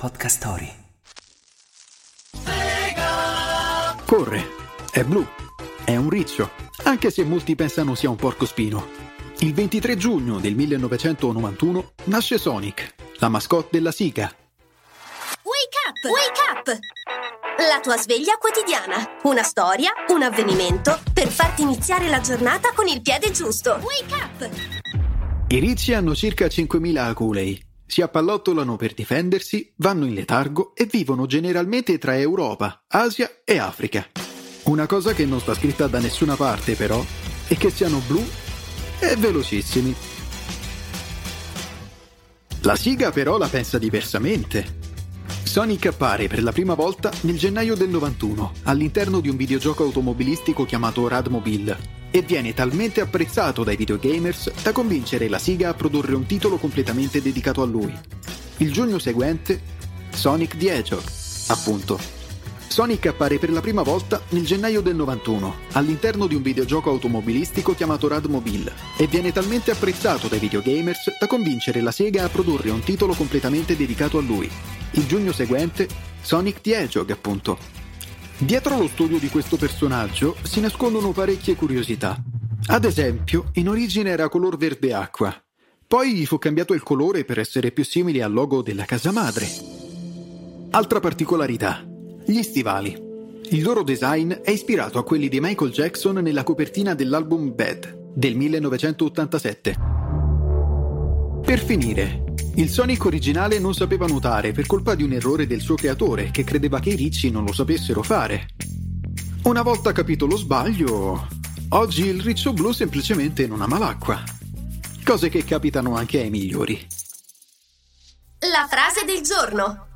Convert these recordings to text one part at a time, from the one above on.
Podcast Story. Corre, è blu, è un riccio, anche se molti pensano sia un porco spino. Il 23 giugno del 1991 nasce Sonic, la mascotte della Siga. Wake up! Wake up! La tua sveglia quotidiana. Una storia, un avvenimento per farti iniziare la giornata con il piede giusto. Wake up! I ricci hanno circa 5.000 aculei. Si appallottolano per difendersi, vanno in letargo e vivono generalmente tra Europa, Asia e Africa. Una cosa che non sta scritta da nessuna parte, però, è che siano blu e velocissimi. La siga però la pensa diversamente. Sonic appare per la prima volta nel gennaio del 91 all'interno di un videogioco automobilistico chiamato Radmobile e viene talmente apprezzato dai videogamers da convincere la Siga a produrre un titolo completamente dedicato a lui. Il giugno seguente, Sonic the Hedgehog, appunto. Sonic appare per la prima volta nel gennaio del 91 all'interno di un videogioco automobilistico chiamato Radmobile e viene talmente apprezzato dai videogamers da convincere la Sega a produrre un titolo completamente dedicato a lui. Il giugno seguente, Sonic the Hedgehog, appunto. Dietro lo studio di questo personaggio si nascondono parecchie curiosità. Ad esempio, in origine era color verde acqua, poi fu cambiato il colore per essere più simile al logo della casa madre. Altra particolarità, gli stivali. Il loro design è ispirato a quelli di Michael Jackson nella copertina dell'album Bad del 1987. Per finire, il Sonic originale non sapeva nuotare per colpa di un errore del suo creatore che credeva che i ricci non lo sapessero fare. Una volta capito lo sbaglio, oggi il riccio blu semplicemente non ama l'acqua. Cose che capitano anche ai migliori. La frase del giorno.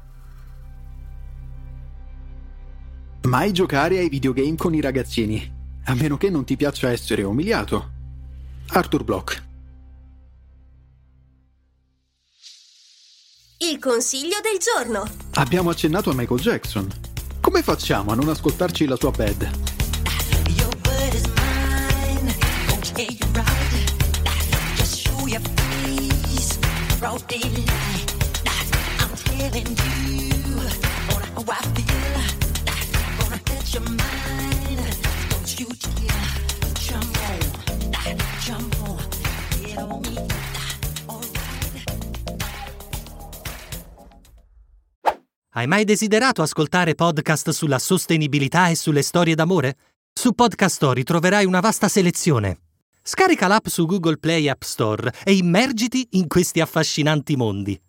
Mai giocare ai videogame con i ragazzini, a meno che non ti piaccia essere umiliato. Arthur Bloch. Il consiglio del giorno. Abbiamo accennato a Michael Jackson. Come facciamo a non ascoltarci la sua bad? Jump on. Jump on. Get on me. Hai mai desiderato ascoltare podcast sulla sostenibilità e sulle storie d'amore? Su Podcast Story troverai una vasta selezione. Scarica l'app su Google Play App Store e immergiti in questi affascinanti mondi.